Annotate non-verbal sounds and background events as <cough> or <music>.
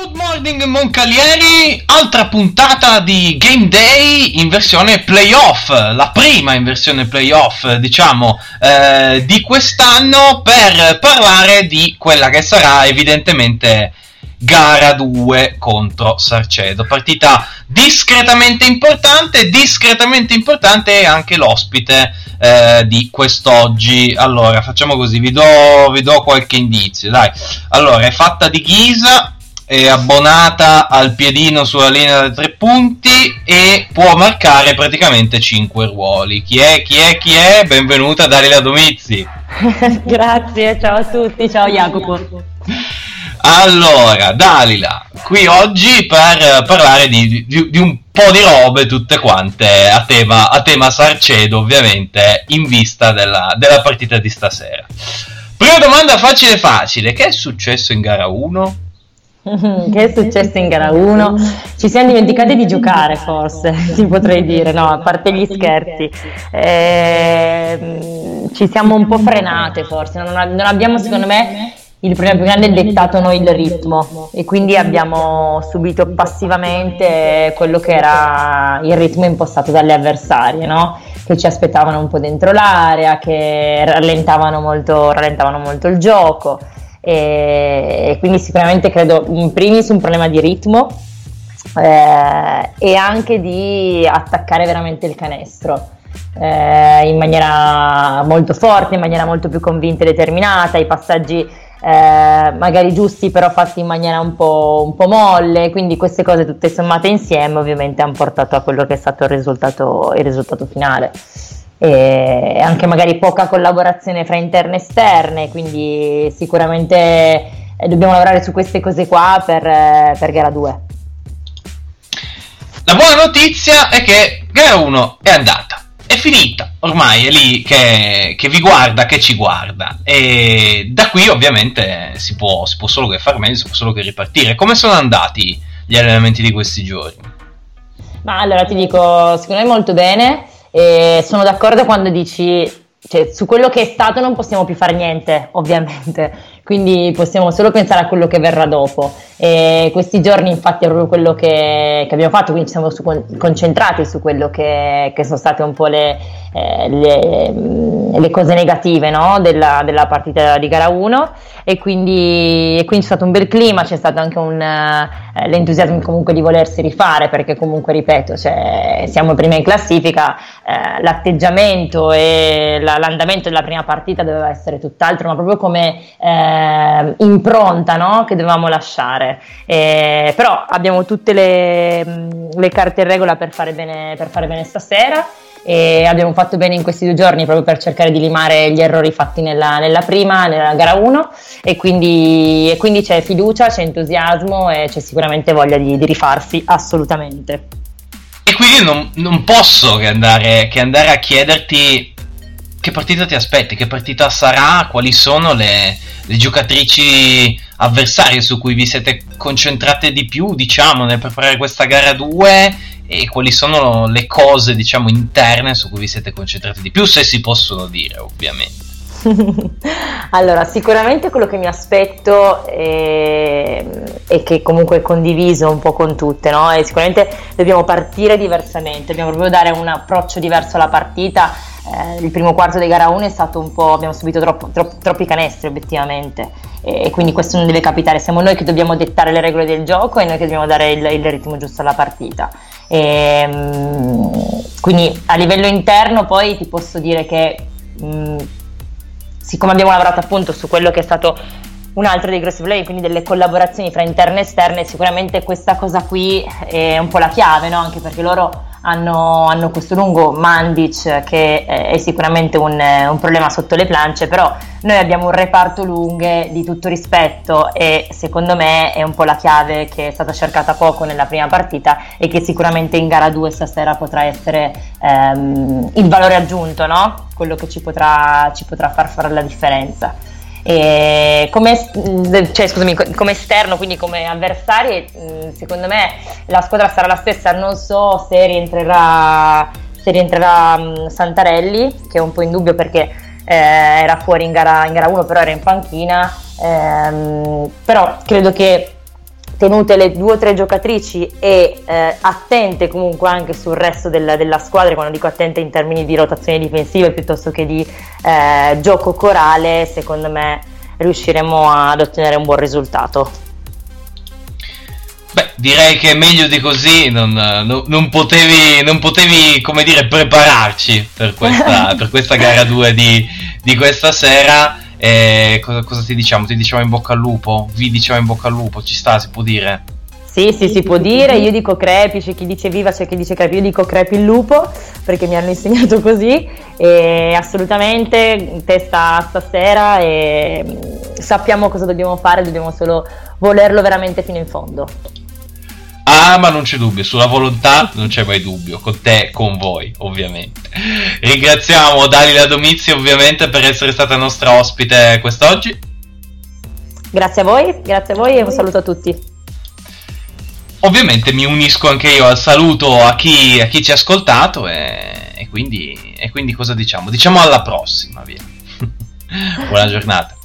Good morning Moncalieri, altra puntata di Game Day in versione playoff, la prima in versione playoff diciamo eh, di quest'anno per parlare di quella che sarà evidentemente gara 2 contro Sarcedo, partita discretamente importante, discretamente importante anche l'ospite eh, di quest'oggi. Allora, facciamo così, vi do, vi do qualche indizio, dai. Allora, è fatta di ghisa, è abbonata al piedino sulla linea dei tre punti e può marcare praticamente 5 ruoli. Chi è? Chi è? Chi è? Benvenuta Dalila Domizzi. <laughs> Grazie, ciao a tutti, ciao Jacopo. Allora, Dalila, qui oggi per parlare di, di, di, un po' di robe tutte quante a tema, a tema Sarcedo, ovviamente, in vista della, della partita di stasera. Prima domanda facile facile, che è successo in gara 1? <laughs> che è successo in gara 1? Ci siamo dimenticati di giocare, forse, <laughs> ti potrei dire, no, a parte gli scherzi. Eh, ci siamo un po' frenate, forse, non, non abbiamo, secondo me, il problema più grande è dettato noi il ritmo e quindi abbiamo subito passivamente quello che era il ritmo impostato dalle avversarie, no? che ci aspettavano un po' dentro l'area, che rallentavano molto, rallentavano molto il gioco e, quindi sicuramente credo in primis un problema di ritmo eh, e anche di attaccare veramente il canestro. Eh, in maniera molto forte, in maniera molto più convinta e determinata, i passaggi eh, magari giusti però fatti in maniera un po', un po', molle, quindi queste cose tutte sommate insieme ovviamente hanno portato a quello che è stato il risultato, il risultato finale e anche magari poca collaborazione fra interne e esterne, quindi sicuramente eh, dobbiamo lavorare su queste cose qua per, eh, per gara 2. La buona notizia è che gara 1 è andata, è finita, ormai è lì che, che, vi guarda, che ci guarda e da qui ovviamente si può, si può solo che far meglio, si può solo che ripartire. Come sono andati gli allenamenti di questi giorni? Ma allora ti dico, secondo me molto bene. E sono d'accordo quando dici cioè, su quello che è stato non possiamo più fare niente, ovviamente, quindi possiamo solo pensare a quello che verrà dopo. E questi giorni infatti è proprio quello che, che abbiamo fatto, quindi ci siamo su, concentrati su quello che, che, sono state un po' le, eh, le, le cose negative no? della, della, partita di gara 1 e quindi, e quindi, c'è stato un bel clima, c'è stato anche un, eh, l'entusiasmo comunque di volersi rifare perché comunque ripeto cioè, siamo prima in classifica, eh, l'atteggiamento e la, l'andamento della prima partita doveva essere tutt'altro ma proprio come eh, impronta no? che dovevamo lasciare. Eh, però abbiamo tutte le, le, carte in regola per fare bene, per fare bene stasera e abbiamo fatto bene in questi due giorni proprio per cercare di limare gli errori fatti nella, nella prima, nella gara 1 e quindi, e quindi, c'è fiducia, c'è entusiasmo e c'è sicuramente voglia di, di rifarsi assolutamente. E quindi non, non posso che andare, che andare, a chiederti che partita ti aspetti, che partita sarà, quali sono le, le giocatrici avversarie su cui vi siete concentrate di più, diciamo, nel preparare questa gara 2 e quali sono le cose, diciamo, interne su cui vi siete concentrati di più, se si possono dire, ovviamente. <laughs> allora, sicuramente quello che mi aspetto è, e che comunque è condiviso un po' con tutte, no? E sicuramente dobbiamo partire diversamente, dobbiamo proprio dare un approccio diverso alla partita. Eh, il primo quarto di gara 1 è stato un po', abbiamo subito troppo, troppo, troppi canestri obiettivamente e quindi questo non deve capitare, siamo noi che dobbiamo dettare le regole del gioco e noi che dobbiamo dare il, il ritmo giusto alla partita. E, ehm, quindi a livello interno poi ti posso dire che mh, siccome abbiamo lavorato appunto su quello che è stato un altro dei grossi problemi, quindi delle collaborazioni fra interne e esterne, sicuramente questa cosa qui è un po' la chiave, no? anche perché loro hanno, hanno questo lungo Mandic che è sicuramente un, un, problema sotto le planche, però noi abbiamo un reparto lunghe di tutto rispetto e secondo me è un po' la chiave che è stata cercata poco nella prima partita e che sicuramente in gara 2 stasera potrà essere ehm, il valore aggiunto, no? quello che ci potrà, ci potrà far fare la differenza. Come, cioè, scusami, come esterno, quindi come avversari, mm, secondo me la squadra sarà la stessa. Non so se rientrerà, se rientrerà mm, Santarelli, che è un po' in dubbio perché eh, era fuori in gara, in gara 1, però era in panchina. Ehm, però credo che tenute le due o tre giocatrici e eh, attente comunque anche sul resto del, della squadra, quando dico attente in termini di rotazioni difensive piuttosto che di eh, gioco corale, secondo me riusciremo ad ottenere un buon risultato. Beh, direi che meglio di così non, non, non, potevi, non potevi, come dire, prepararci per questa, <laughs> per questa gara 2 di, di questa sera. E cosa, cosa, ti diciamo? Ti diciamo in bocca al lupo? Vi diciamo in bocca al lupo? Ci sta, si può dire? Sì, sì, si può dire. Io dico crepi, c'è chi dice viva, c'è chi dice crepi. Io dico crepi il lupo perché mi hanno insegnato <laughs> così. E assolutamente, testa stasera e sappiamo cosa dobbiamo fare, dobbiamo solo volerlo veramente fino in fondo. Ah, ma non c'è dubbio, sulla volontà non c'è mai dubbio, con te, con voi, ovviamente. Ringraziamo Dalila Domizzi, ovviamente, per essere stata nostra ospite quest'oggi. Grazie a voi, grazie a voi e un saluto a tutti. Ovviamente mi unisco anche io al saluto a chi, a chi ci ha ascoltato e, e, quindi, e quindi cosa diciamo? Diciamo alla prossima, via. <laughs> Buona giornata.